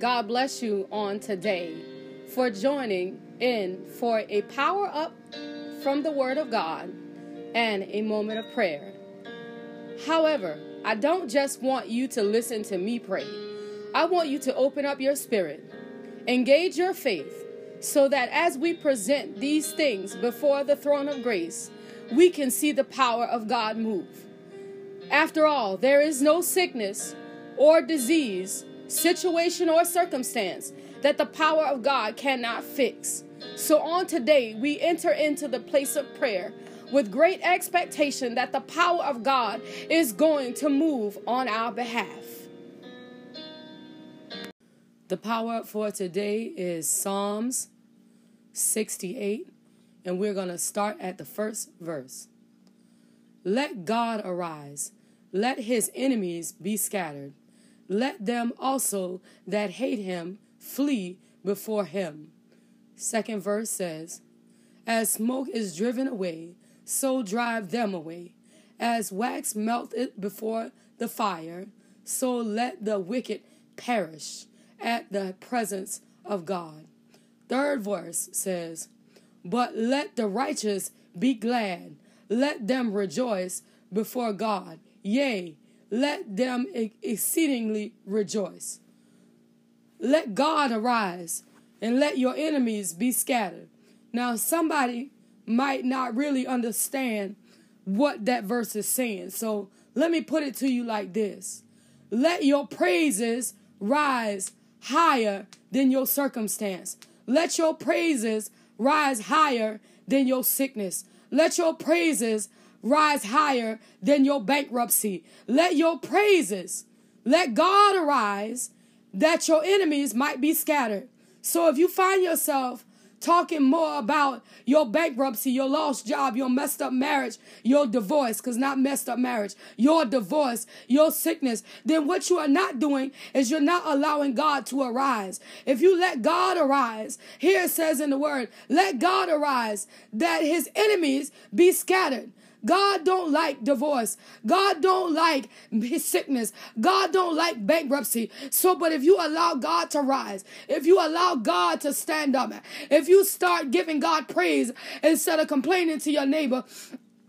God bless you on today for joining in for a power up from the Word of God and a moment of prayer. However, I don't just want you to listen to me pray, I want you to open up your spirit, engage your faith, so that as we present these things before the throne of grace, we can see the power of God move. After all, there is no sickness or disease, situation or circumstance that the power of God cannot fix. So on today, we enter into the place of prayer with great expectation that the power of God is going to move on our behalf. The power for today is Psalms 68, and we're going to start at the first verse. Let God arise, let his enemies be scattered. Let them also that hate him flee before him. Second verse says, As smoke is driven away, so drive them away. As wax melteth before the fire, so let the wicked perish at the presence of God. Third verse says, But let the righteous be glad, let them rejoice before God. Yea, let them exceedingly rejoice. Let God arise and let your enemies be scattered. Now, somebody might not really understand what that verse is saying. So let me put it to you like this Let your praises rise higher than your circumstance. Let your praises rise higher than your sickness. Let your praises rise higher than your bankruptcy. Let your praises, let God arise that your enemies might be scattered. So if you find yourself talking more about your bankruptcy, your lost job, your messed up marriage, your divorce, because not messed up marriage, your divorce, your sickness, then what you are not doing is you're not allowing God to arise. If you let God arise, here it says in the word, let God arise that his enemies be scattered. God don't like divorce. God don't like sickness. God don't like bankruptcy. So, but if you allow God to rise, if you allow God to stand up, if you start giving God praise instead of complaining to your neighbor,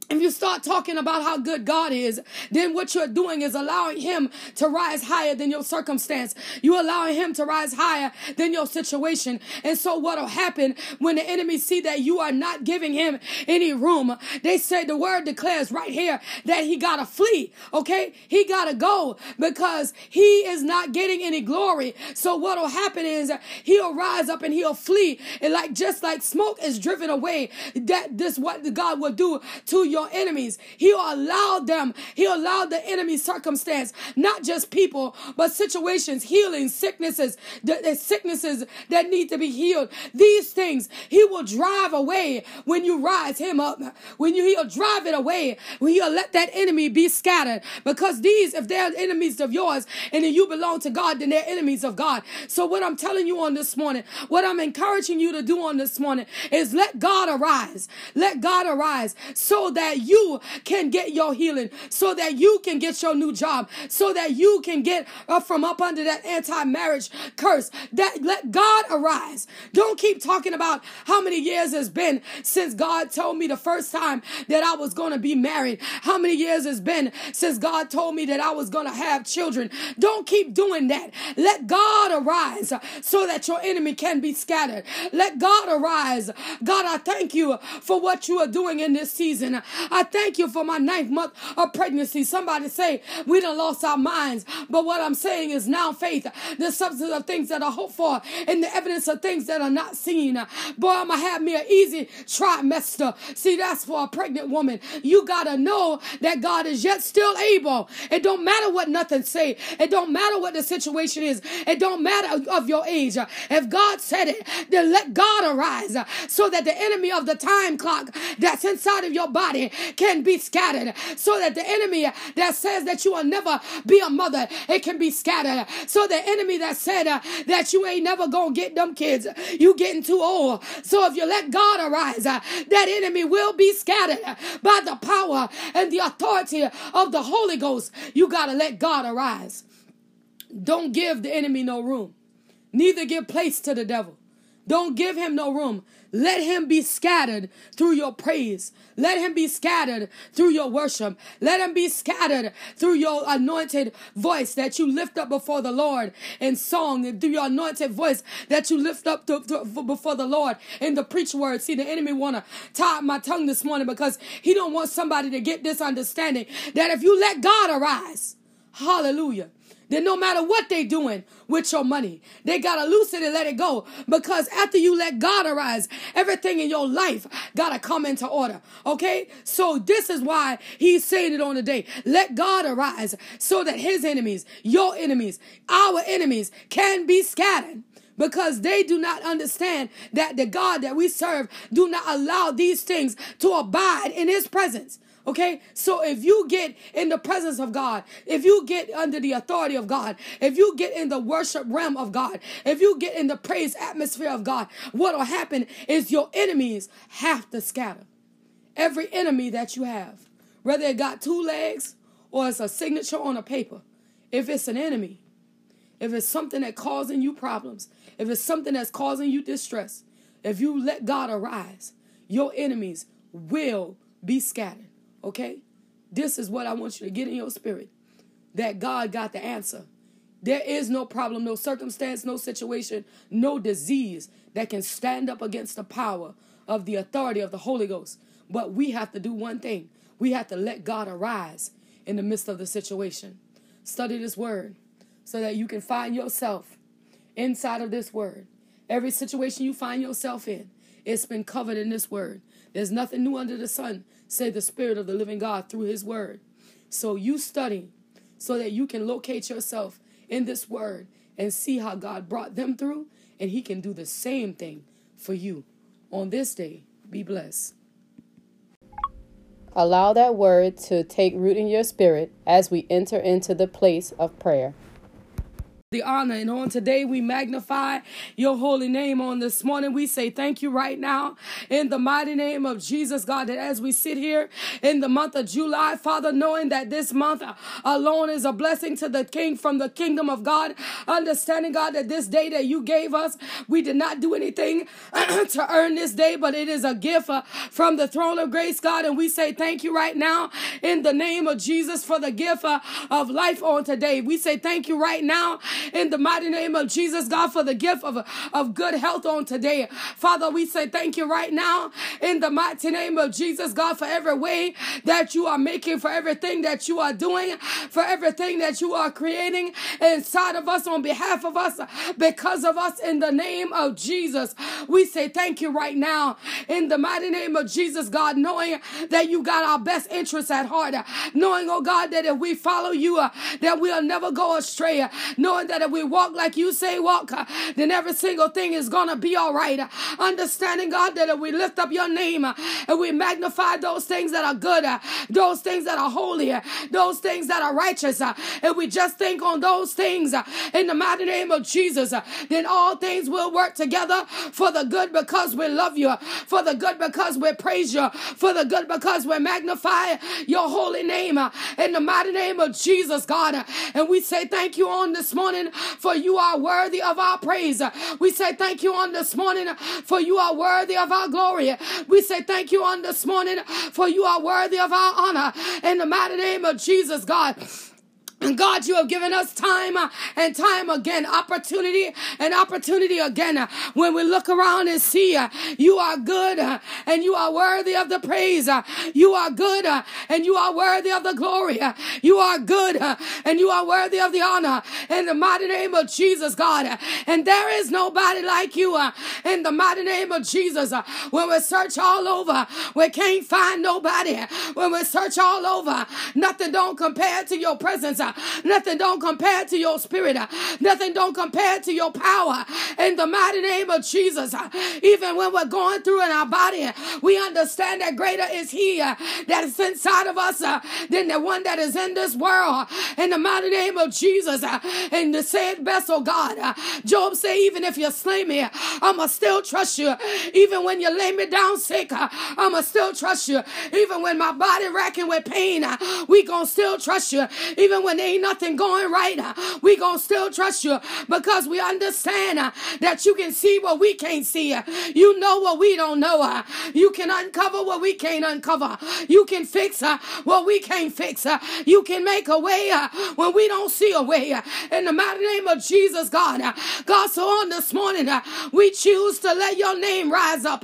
if you start talking about how good God is, then what you're doing is allowing Him to rise higher than your circumstance. You're allowing Him to rise higher than your situation. And so what'll happen when the enemy see that you are not giving Him any room? They say the word declares right here that He gotta flee. Okay? He gotta go because He is not getting any glory. So what'll happen is He'll rise up and He'll flee. And like, just like smoke is driven away, that this what God will do to you your enemies. He'll allow them, he'll allow the enemy circumstance, not just people, but situations, healing, sicknesses, the, the sicknesses that need to be healed. These things he will drive away when you rise him up. When you he'll drive it away, when he'll let that enemy be scattered. Because these, if they're enemies of yours and then you belong to God, then they're enemies of God. So what I'm telling you on this morning, what I'm encouraging you to do on this morning is let God arise. Let God arise so that that you can get your healing, so that you can get your new job, so that you can get uh, from up under that anti-marriage curse. That let God arise. Don't keep talking about how many years it's been since God told me the first time that I was going to be married. How many years it's been since God told me that I was going to have children. Don't keep doing that. Let God arise so that your enemy can be scattered. Let God arise. God, I thank you for what you are doing in this season. I thank you for my ninth month of pregnancy. Somebody say, we done lost our minds. But what I'm saying is now faith, the substance of things that are hoped for and the evidence of things that are not seen. Boy, I'm going to have me an easy trimester. See, that's for a pregnant woman. You got to know that God is yet still able. It don't matter what nothing say. It don't matter what the situation is. It don't matter of your age. If God said it, then let God arise so that the enemy of the time clock that's inside of your body can be scattered so that the enemy that says that you will never be a mother, it can be scattered. So the enemy that said uh, that you ain't never gonna get them kids, you getting too old. So if you let God arise, uh, that enemy will be scattered by the power and the authority of the Holy Ghost. You gotta let God arise. Don't give the enemy no room. neither give place to the devil. Don't give him no room. Let him be scattered through your praise. Let him be scattered through your worship. Let him be scattered through your anointed voice that you lift up before the Lord in song and through your anointed voice that you lift up to, to, before the Lord in the preach word. See, the enemy want to tie my tongue this morning because he don't want somebody to get this understanding that if you let God arise, hallelujah, then no matter what they doing with your money, they gotta loose it and let it go. Because after you let God arise, everything in your life gotta come into order. Okay? So this is why he's saying it on the day. Let God arise so that his enemies, your enemies, our enemies can be scattered because they do not understand that the God that we serve do not allow these things to abide in his presence. Okay, so if you get in the presence of God, if you get under the authority of God, if you get in the worship realm of God, if you get in the praise atmosphere of God, what will happen is your enemies have to scatter. Every enemy that you have, whether it got two legs or it's a signature on a paper, if it's an enemy, if it's something that's causing you problems, if it's something that's causing you distress, if you let God arise, your enemies will be scattered. Okay? This is what I want you to get in your spirit that God got the answer. There is no problem, no circumstance, no situation, no disease that can stand up against the power of the authority of the Holy Ghost. But we have to do one thing we have to let God arise in the midst of the situation. Study this word so that you can find yourself inside of this word. Every situation you find yourself in, it's been covered in this word. There's nothing new under the sun say the Spirit of the living God through His Word. So you study so that you can locate yourself in this Word and see how God brought them through, and He can do the same thing for you on this day. Be blessed. Allow that word to take root in your spirit as we enter into the place of prayer the honor. And on today, we magnify your holy name. On this morning, we say thank you right now in the mighty name of Jesus, God, that as we sit here in the month of July, Father, knowing that this month alone is a blessing to the King from the kingdom of God, understanding, God, that this day that you gave us, we did not do anything to earn this day, but it is a gift uh, from the throne of grace, God. And we say thank you right now in the name of Jesus for the gift uh, of life on today. We say thank you right now in the mighty name of Jesus, God, for the gift of, of good health on today. Father, we say thank you right now in the mighty name of Jesus, God, for every way that you are making, for everything that you are doing, for everything that you are creating inside of us on behalf of us, because of us in the name of Jesus. We say thank you right now in the mighty name of Jesus, God, knowing that you got our best interests at heart, knowing, oh God, that if we follow you, that we'll never go astray, knowing that that if we walk like you say walk, uh, then every single thing is going to be all right. Understanding, God, that if we lift up your name uh, and we magnify those things that are good, uh, those things that are holy, those things that are righteous, and we just think on those things in the mighty name of Jesus, then all things will work together for the good because we love you, for the good because we praise you, for the good because we magnify your holy name in the mighty name of Jesus, God. And we say thank you on this morning morning, for you are worthy of our praise. We say thank you on this morning, for you are worthy of our glory. We say thank you on this morning, for you are worthy of our honor. In the mighty name of Jesus, God. And God, you have given us time uh, and time again, opportunity and opportunity again. Uh, when we look around and see uh, you are good uh, and you are worthy of the praise. Uh, you are good uh, and you are worthy of the glory. You are good and you are worthy of the honor in the mighty name of Jesus, God. And there is nobody like you in the mighty name of Jesus. When we search all over, we can't find nobody. When we search all over, nothing don't compare to your presence. Nothing don't compare to your spirit. Nothing don't compare to your power. In the mighty name of Jesus. Even when we're going through in our body, we understand that greater is He that is inside of us than the one that is in this world. In the mighty name of Jesus. And the said best, oh God. Job say, even if you slay me, I'ma still trust you. Even when you lay me down sick, I'ma still trust you. Even when my body racking with pain, we gonna still trust you. Even when ain't nothing going right, uh, we gonna still trust you because we understand uh, that you can see what we can't see. Uh, you know what we don't know. You can uncover what we can't uncover. You can fix what we can't fix. You can make a way when we don't see a way. In the mighty name of Jesus, God. God, so on this morning, we choose to let your name rise up.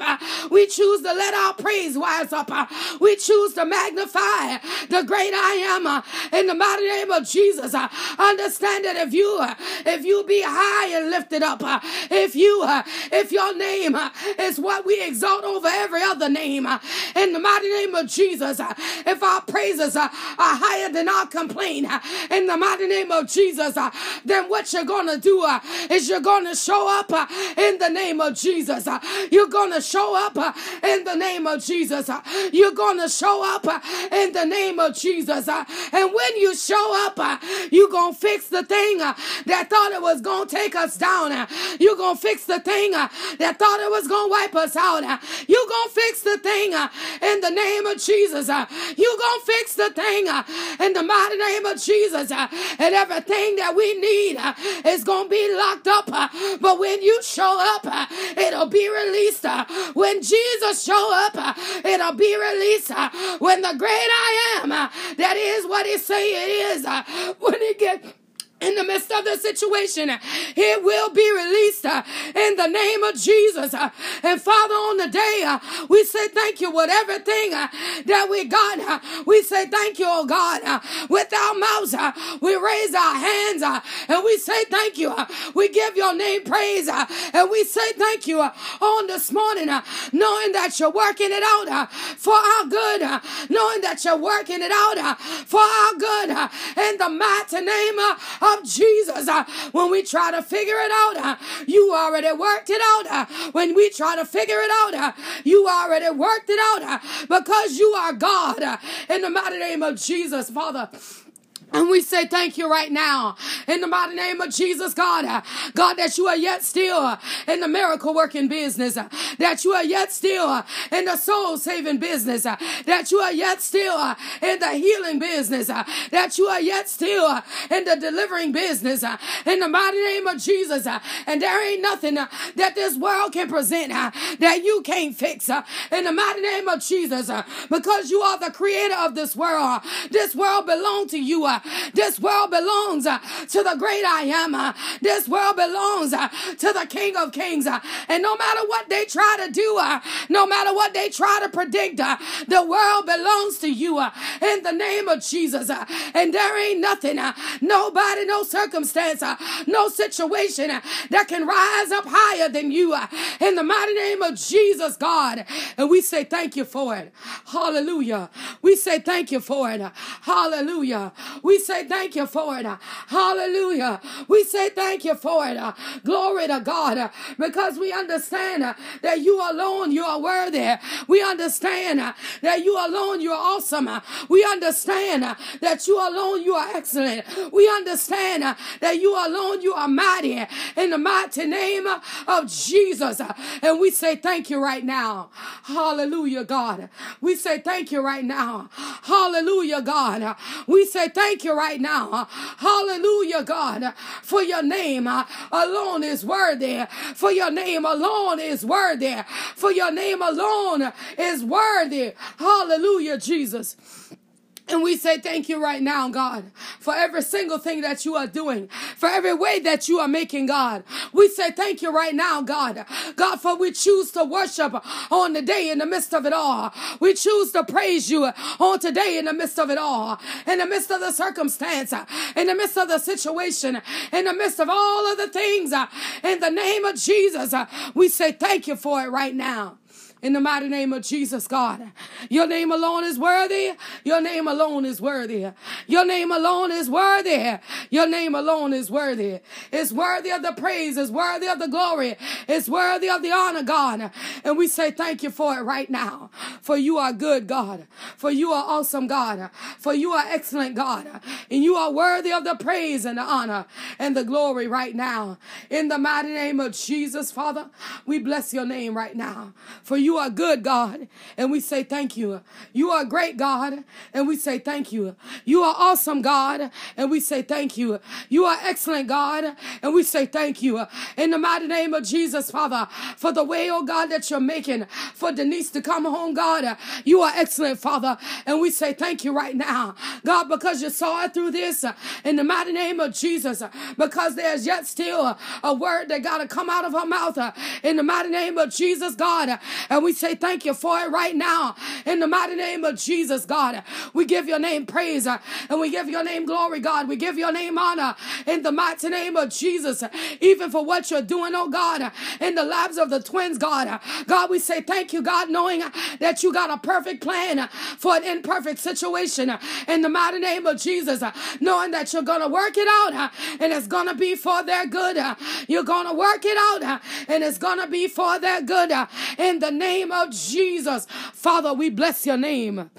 We choose to let our praise rise up. We choose to magnify the great I am in the mighty name of Jesus. Uh, understand that if you uh, if you be high and lifted up, uh, if you if your name is what we exalt over every other name in the mighty name of Jesus, if our praises are higher than our complaint in the mighty name of Jesus, then what you're gonna do is you're gonna show up in the name of Jesus. You're gonna show up in the name of Jesus. You're gonna show up in the name of Jesus. And when you show up, you're gonna fix the thing uh, that thought it was gonna take us down. Uh. You're gonna fix the thing uh, that thought it was gonna wipe us out. You're gonna fix the thing in the name of Jesus. You're gonna fix the thing in the mighty name of Jesus. And everything that we need is gonna be locked up. But when you show up, it'll be released. When Jesus show up, it'll be released. When the great I am, that is what he say it is. When he get in the midst of the situation. It will be released uh, in the name of Jesus. Uh, and Father, on the day, uh, we say thank you with everything uh, that we got. Uh, we say thank you, oh God. Uh, with our mouths, we raise our hands and we say thank you. We give your name praise and we say thank you on this morning, knowing that you're working it out for our good, knowing that you're working it out for our good in the mighty name of of Jesus. Uh, when we try to figure it out, uh, you already worked it out. Uh, when we try to figure it out, you already worked it out because you are God. In the mighty name of Jesus, Father. And we say thank you right now in the mighty name of Jesus, God. God, that you are yet still in the miracle working business, that you are yet still in the soul saving business, that you are yet still in the healing business, that you are yet still in the delivering business, in the mighty name of Jesus. And there ain't nothing that this world can present that you can't fix in the mighty name of Jesus because you are the creator of this world. This world belongs to you. This world belongs uh, to the great I am. Uh, this world belongs uh, to the King of Kings. Uh, and no matter what they try to do, uh, no matter what they try to predict, uh, the world belongs to you in the name of Jesus. And there ain't nothing, nobody, no circumstance, no situation that can rise up higher than you in the mighty name of Jesus, God. And we say thank you for it. Hallelujah. We say thank you for it. Hallelujah. We say thank you for it. Hallelujah. We say thank you for it. Glory to God. Because we understand that you alone, you are worthy. We understand that you alone, you are awesome. We understand that you alone, you are excellent. We understand that you alone, you are mighty in the mighty name of Jesus. And we say thank you right now. Hallelujah, God. We say thank you right now. Hallelujah, God. We say thank thank you right now. Hallelujah, God, for your name alone is worthy. For your name alone is worthy. For your name alone is worthy. Hallelujah, Jesus. And we say thank you right now, God, for every single thing that you are doing, for every way that you are making, God. We say thank you right now, God. God, for we choose to worship on the day in the midst of it all. We choose to praise you on today in the midst of it all, in the midst of the circumstance, in the midst of the situation, in the midst of all of the things. In the name of Jesus, we say thank you for it right now in the mighty name of Jesus, God. Your name alone is worthy. Your name alone is worthy. Your name alone is worthy. Your name alone is worthy. It's worthy of the praise. It's worthy of the glory. It's worthy of the honor, God. And we say thank you for it right now. For you are good, God. For you are awesome, God. For you are excellent, God. And you are worthy of the praise and the honor and the glory right now. In the mighty name of Jesus, Father, we bless your name right now. For you You are good, God, and we say thank you. You are great, God, and we say thank you. You are awesome, God, and we say thank you. You are excellent, God, and we say thank you. In the mighty name of Jesus, Father, for the way, oh God, that you're making for Denise to come home, God, you are excellent, Father, and we say thank you right now, God, because you saw it through this. In the mighty name of Jesus, because there's yet still a word that got to come out of her mouth. In the mighty name of Jesus, God, and we say thank you for it right now. In the mighty name of Jesus, God, we give your name praise uh, and we give your name glory, God. We give your name honor in the mighty name of Jesus, even for what you're doing, oh God, in the lives of the twins, God. God, we say thank you, God, knowing that you got a perfect plan for an imperfect situation in the mighty name of Jesus, knowing that you're going to work it out uh, and it's going to be for their good. Uh, you're going to work it out uh, and it's going to be for their good in the name of Jesus. Father, we bless your name.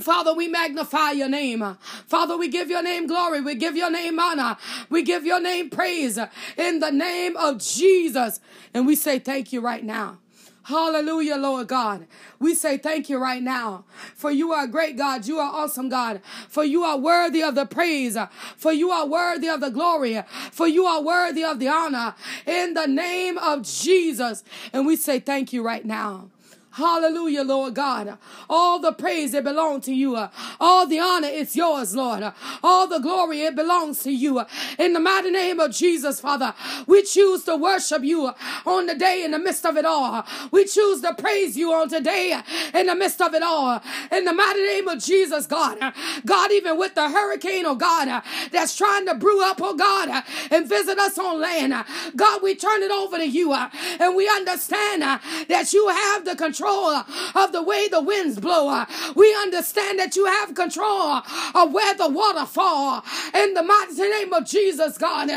Father, we magnify your name. Father, we give your name glory. We give your name honor. We give your name praise in the name of Jesus. And we say thank you right now. Hallelujah, Lord God. We say thank you right now. For you are great God. You are awesome God. For you are worthy of the praise. For you are worthy of the glory. For you are worthy of the honor. In the name of Jesus. And we say thank you right now. Hallelujah, Lord God. All the praise it belongs to you. All the honor it's yours, Lord. All the glory it belongs to you. In the mighty name of Jesus, Father, we choose to worship you on the day in the midst of it all. We choose to praise you on today in the midst of it all. In the mighty name of Jesus, God. God, even with the hurricane, oh God, that's trying to brew up, oh God, and visit us on land. God, we turn it over to you and we understand that you have the control control uh, of the way the winds blow. Uh. We understand that you have control uh, of where the water fall. In the mighty name of Jesus, God.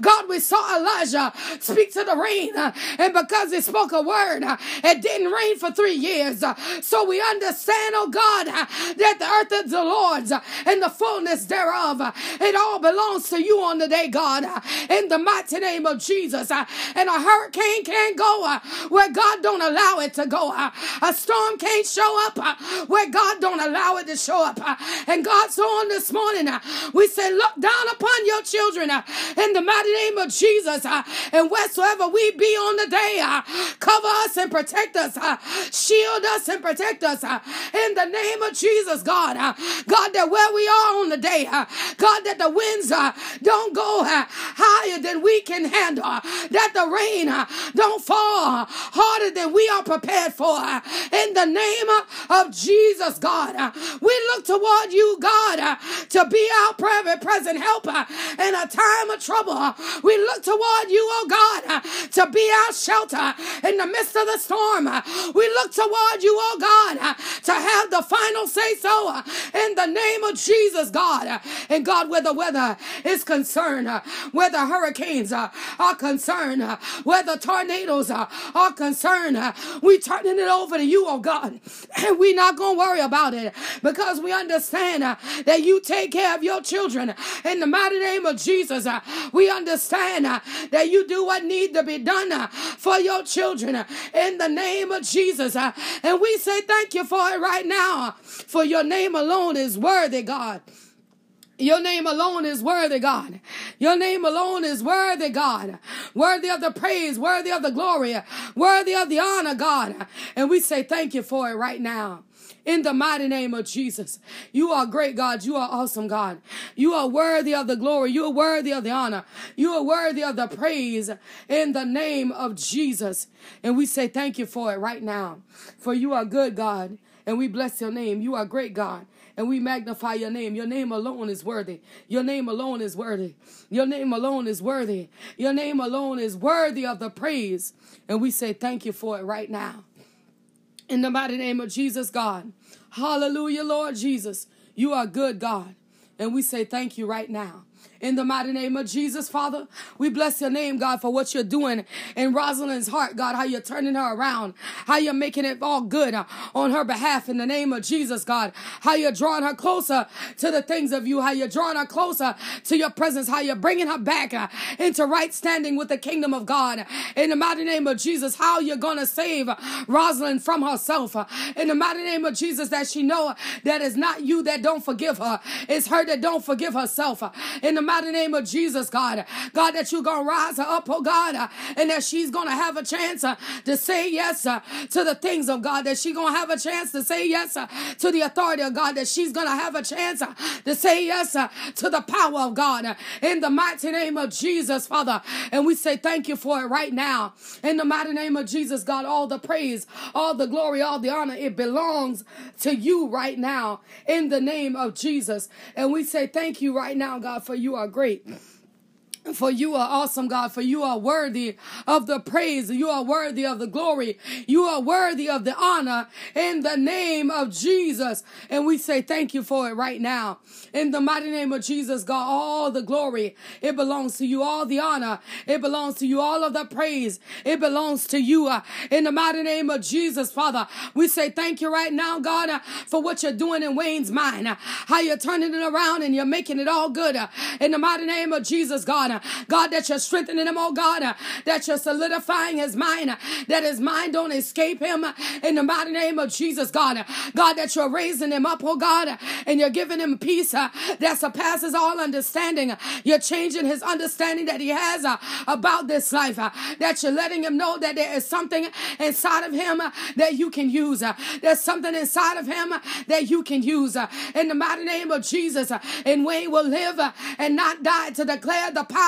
God, we saw Elijah speak to the rain, and because he spoke a word, it didn't rain for three years. So we understand, oh God, that the earth is the Lord's and the fullness thereof. It all belongs to you on the day, God. In the mighty name of Jesus. And a hurricane can't go where God don't allow it to go. A storm can't show up uh, where God don't allow it to show up. Uh, and God, so on this morning, uh, we say, look down upon your children uh, in the mighty name of Jesus. Uh, and wheresoever we be on the day, uh, cover us and protect us, shield us and protect us in the name of Jesus, God. God, that where we are on the day, God, that the winds don't go higher than we can handle, that the rain don't fall harder than we are prepared for in the name of Jesus, God. We look toward you, God, to be our present helper in a time of trouble. We look toward you, oh God, to be our shelter in the midst of the storm. We look toward you, oh God, to have the final say so in the name of Jesus, God. And God, where the weather is concerned, where the hurricanes are concerned, where the tornadoes are concerned, we turning it over to you, oh God. And we're not going to worry about it because we understand uh, that you take care of your children in the mighty name of Jesus. Uh, we understand uh, that you do what need to be done uh, for your children uh, in the name of Jesus. Uh, and we say thank you for it right now. For your name alone is worthy, God. Your name alone is worthy, God. Your name alone is worthy, God. Worthy of the praise, worthy of the glory, worthy of the honor, God. And we say thank you for it right now. In the mighty name of Jesus. You are great, God. You are awesome, God. You are worthy of the glory. You are worthy of the honor. You are worthy of the praise in the name of Jesus. And we say thank you for it right now. For you are good, God. And we bless your name. You are great, God and we magnify your name. Your name alone is worthy. Your name alone is worthy. Your name alone is worthy. Your name alone is worthy of the praise. And we say thank you for it right now. In the mighty name of Jesus, God. Hallelujah, Lord Jesus. You are good, God. And we say thank you right now. In the mighty name of Jesus, Father, we bless your name, God, for what you're doing in Rosalind's heart, God, how you're turning her around, how you're making it all good on her behalf in the name of Jesus, God, how you're drawing her closer to the things of you, how you're drawing her closer to your presence, how you're bringing her back uh, into right standing with the kingdom of God. In the mighty name of Jesus, how you're going to save Rosalind from herself. In the mighty name of Jesus, that she know that it's not you that don't forgive her, it's her that don't forgive herself. In the mighty name of Jesus, God. God, that you're going to rise her up, oh God, uh, and that she's going to have a chance uh, to say yes uh, to the things of God, that she's going to have a chance to say yes uh, to the authority of God, that she's going to have a chance uh, to say yes uh, to the power of God. uh, in the mighty name of Jesus, Father. And we say thank you for it right now. In the mighty name of Jesus, God, all the praise, all the glory, all the honor, it belongs to you right now in the name of Jesus. And we say thank you right now, God, for you are great. For you are awesome, God. For you are worthy of the praise. You are worthy of the glory. You are worthy of the honor in the name of Jesus. And we say thank you for it right now. In the mighty name of Jesus, God, all the glory, it belongs to you. All the honor, it belongs to you. All of the praise, it belongs to you. Uh, In the mighty name of Jesus, Father, we say thank you right now, God, uh, for what you're doing in Wayne's mind. uh, How you're turning it around and you're making it all good. In the mighty name of Jesus, God. God, that you're strengthening him, oh God, uh, that you're solidifying his mind, uh, that his mind don't escape him uh, in the mighty name of Jesus, God. Uh, God, that you're raising him up, oh God, uh, and you're giving him peace uh, that surpasses all understanding. You're changing his understanding that he has about this life, that you're letting him know that there is something inside of him that you can use. There's something inside of him that you can use. In the mighty name of Jesus, and Wayne will live and not die to declare the power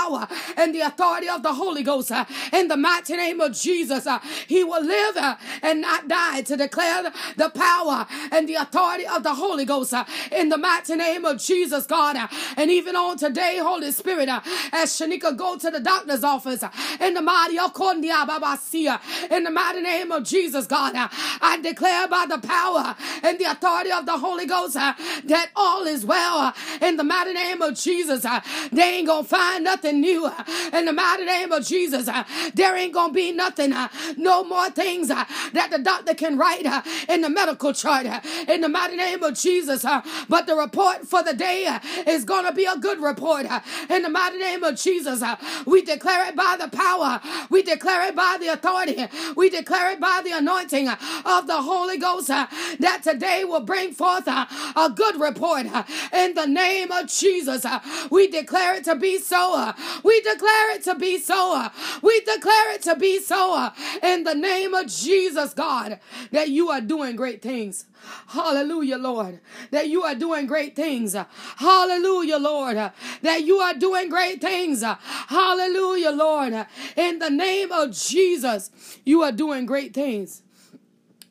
and the authority of the Holy Ghost. In the mighty name of Jesus, uh, he will live uh, and not die to declare the power and the authority of the Holy Ghost. uh, In the mighty name of Jesus, God. And even on today, Holy Spirit, uh, as Shanika go to the doctor's office, uh, in the mighty Babasia, uh, in the mighty name of Jesus, God, I declare by the power and the authority of the Holy Ghost that all is well. In the mighty name of Jesus, they ain't gonna find nothing new. uh, In the mighty name of Jesus, uh, there ain't gonna be nothing, uh, no more things uh, that the doctor can write uh, in the medical chart. Uh, in the mighty name of Jesus, uh, but the report for the day is gonna be a good report. In the mighty name of Jesus, we declare it by the power, we declare it by the authority, we declare it by the anointing of the Holy Ghost that today will bring forth a good report. In the name of Jesus, we declare it to be so. We declare it to be so. We declare it to be so. In the name of Jesus, God, that you are doing great things. Hallelujah, Lord. That you are doing great things. Hallelujah, Lord. That you are doing great things. Hallelujah, Lord. In the name of Jesus, you are doing great things.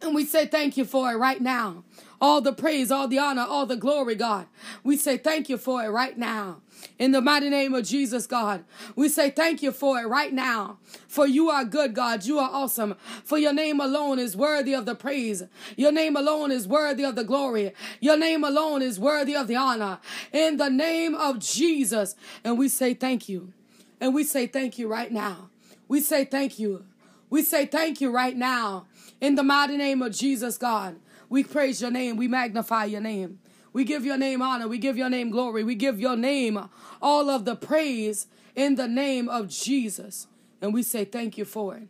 And we say thank you for it right now. All the praise, all the honor, all the glory, God. We say thank you for it right now. In the mighty name of Jesus, God, we say thank you for it right now. For you are good, God. You are awesome. For your name alone is worthy of the praise. Your name alone is worthy of the glory. Your name alone is worthy of the honor. In the name of Jesus. And we say thank you. And we say thank you right now. We say thank you. We say thank you right now. In the mighty name of Jesus, God, we praise your name. We magnify your name. We give your name honor. We give your name glory. We give your name all of the praise in the name of Jesus. And we say thank you for it.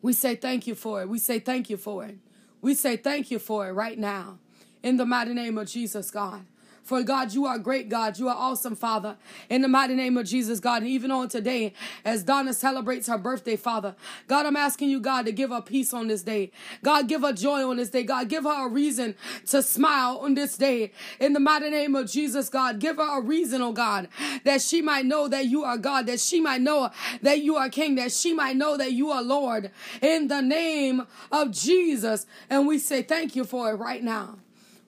We say thank you for it. We say thank you for it. We say thank you for it right now. In the mighty name of Jesus, God. For God, you are great, God. You are awesome, Father. In the mighty name of Jesus, God. And even on today, as Donna celebrates her birthday, Father, God, I'm asking you, God, to give her peace on this day. God, give her joy on this day. God, give her a reason to smile on this day. In the mighty name of Jesus, God, give her a reason, oh God, that she might know that you are God, that she might know that you are King, that she might know that you are Lord. In the name of Jesus. And we say thank you for it right now.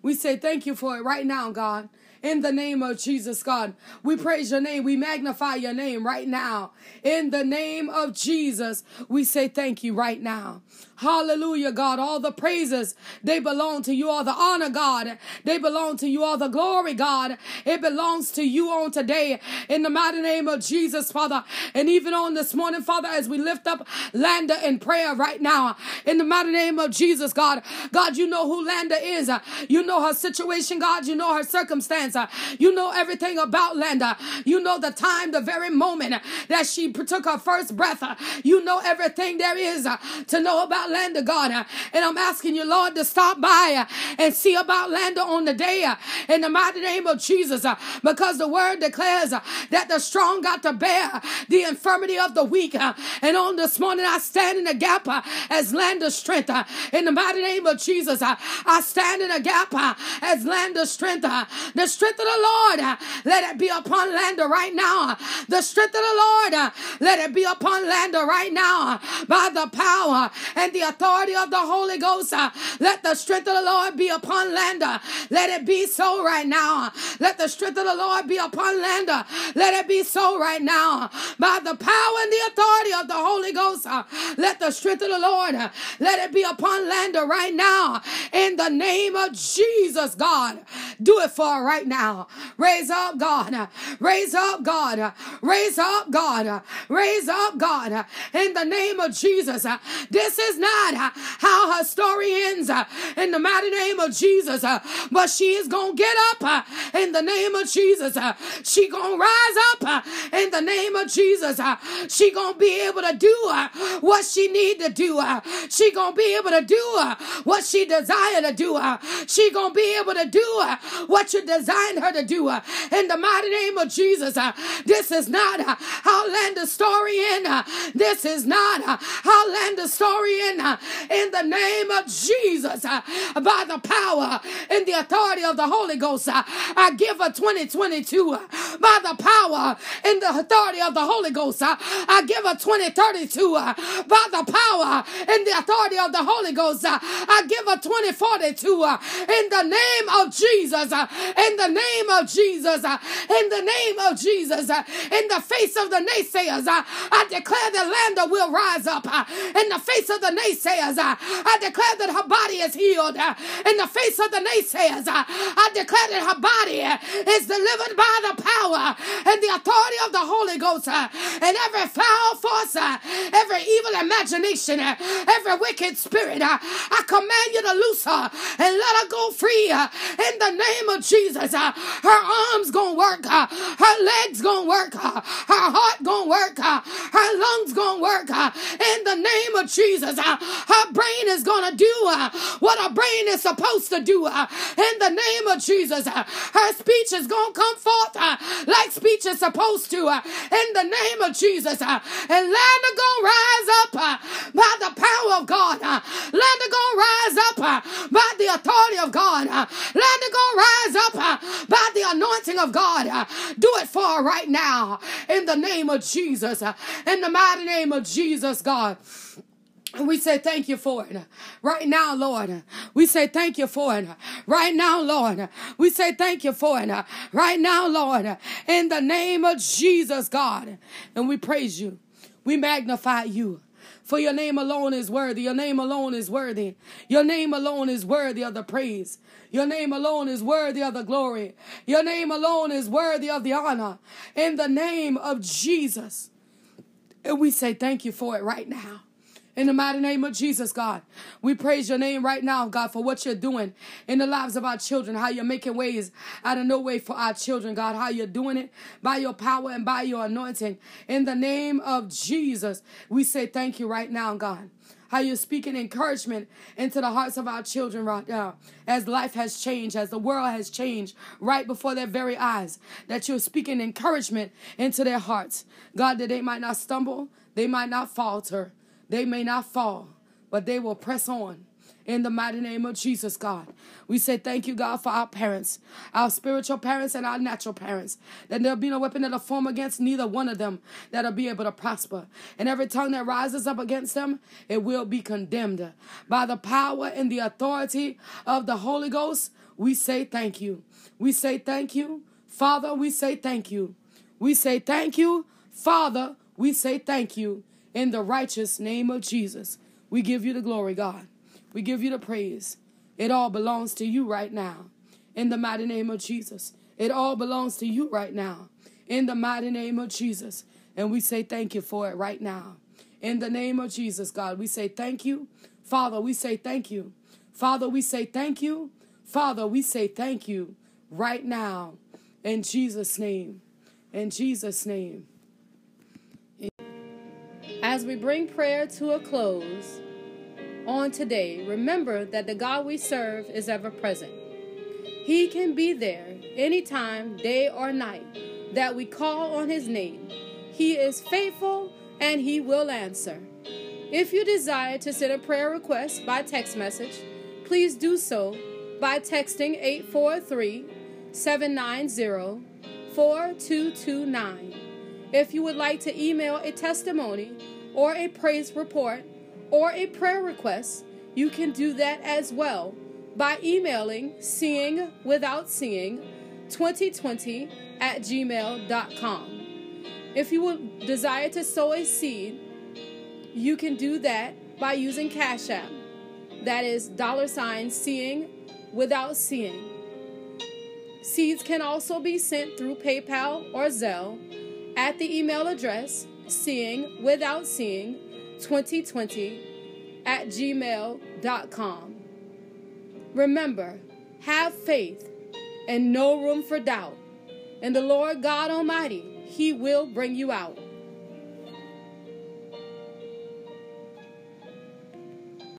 We say thank you for it right now, God. In the name of Jesus, God. We praise your name. We magnify your name right now. In the name of Jesus, we say thank you right now. Hallelujah, God. All the praises, they belong to you. All the honor, God, they belong to you. All the glory, God, it belongs to you on today. In the mighty name of Jesus, Father. And even on this morning, Father, as we lift up Landa in prayer right now, in the mighty name of Jesus, God. God, you know who Landa is. You know her situation, God. You know her circumstance. Uh, you know everything about Landa. You know the time, the very moment that she took her first breath. Uh, you know everything there is uh, to know about Landa, God. And I'm asking you, Lord, to stop by and see about Landa on the day in the mighty name of Jesus. Because the word declares that the strong got to bear the infirmity of the weak. And on this morning, I stand in the gap as Landa's strength. In the mighty name of Jesus, I stand in a gap as Landa's strength. The strength of the Lord, uh, let it be upon Landa right now. The strength of the Lord, uh, let it be upon Landa right now uh, by the power and the authority of the Holy Ghost. Let the strength of the Lord be upon Landa. Let it be so right now. Let the strength of the Lord be upon Landa. Let it be so right now by the power and the authority of the Holy Ghost. Let the strength of the Lord, let it be upon Landa right now in the name of Jesus, God. Do it for right now. Raise up, God. Raise up, God. Raise up, God. Raise up, God. In the name of Jesus. This is not how her story ends in the mighty name of Jesus. But she is going to get up in the name of Jesus. She going to rise up in the name of Jesus. She going to be able to do what she need to do. She going to be able to do what she desire to do. She going to be able to do what you designed her to do. Uh, in the mighty name of Jesus, uh, this is not uh, how Landa's story end. This is not how Landa's story end. In the name of Jesus, by the power and the authority of the Holy Ghost, I give her 2022 by the power and the authority of the Holy Ghost. I give her 2032 by the power and the authority of the Holy Ghost. I give her 2042 in the name of Jesus. In the name of Jesus. Uh, in the name of Jesus. Uh, in the face of the naysayers, uh, I declare that Landa will rise up. In the face of the naysayers, I declare that her body is healed. In the face of the naysayers, I declare that her body is delivered by the power and the authority of the Holy Ghost. And every foul force, every evil imagination, every wicked spirit, I command you to loose her and let her go free in the name of Jesus. Uh, her arms gonna work, uh, her legs gonna work, uh, her heart gonna work, her lungs gonna work in the name of Jesus. Her brain is gonna do what her brain is supposed to do in the name of Jesus. Her speech is gonna come forth like speech is supposed to in the name of Jesus. And Landa gonna rise up by the power of God. Landa gonna rise up by the authority of God. Landa gonna rise up by the anointing of God. Uh, do it for her right now in the name of Jesus. Uh, in the mighty name of Jesus, God. We say thank you for it right now, Lord. We say thank you for it right now, Lord. We say thank you for it right now, Lord. In the name of Jesus, God. And we praise you. We magnify you. For your name alone is worthy. Your name alone is worthy. Your name alone is worthy of the praise. Your name alone is worthy of the glory. Your name alone is worthy of the honor. In the name of Jesus. And we say thank you for it right now. In the mighty name of Jesus, God, we praise your name right now, God, for what you're doing in the lives of our children, how you're making ways out of no way for our children, God, how you're doing it by your power and by your anointing. In the name of Jesus, we say thank you right now, God how you're speaking encouragement into the hearts of our children right now as life has changed, as the world has changed right before their very eyes, that you're speaking encouragement into their hearts. God, that they might not stumble, they might not falter, they may not fall, but they will press on. In the mighty name of Jesus, God. We say thank you, God, for our parents, our spiritual parents and our natural parents. That there'll be no weapon that'll form against neither one of them that'll be able to prosper. And every tongue that rises up against them, it will be condemned. By the power and the authority of the Holy Ghost, we say thank you. We say thank you. Father, we say thank you. We say thank you. Father, we say thank you. In the righteous name of Jesus, we give you the glory, God. We give you the praise. It all belongs to you right now. In the mighty name of Jesus. It all belongs to you right now. In the mighty name of Jesus. And we say thank you for it right now. In the name of Jesus, God, we say thank you. Father, we say thank you. Father, we say thank you. Father, we say thank you right now. In Jesus' name. In Jesus' name. As we bring prayer to a close on today, remember that the God we serve is ever present. He can be there anytime, day or night, that we call on His name. He is faithful and He will answer. If you desire to send a prayer request by text message, please do so by texting 843 790 4229. If you would like to email a testimony or a praise report or a prayer request, you can do that as well by emailing seeing without seeing 2020 at gmail.com. If you would desire to sow a seed, you can do that by using Cash App. That is dollar sign seeing without seeing. Seeds can also be sent through PayPal or Zelle at the email address seeing without seeing 2020 at gmail.com. Remember, have faith and no room for doubt. And the Lord God Almighty, He will bring you out.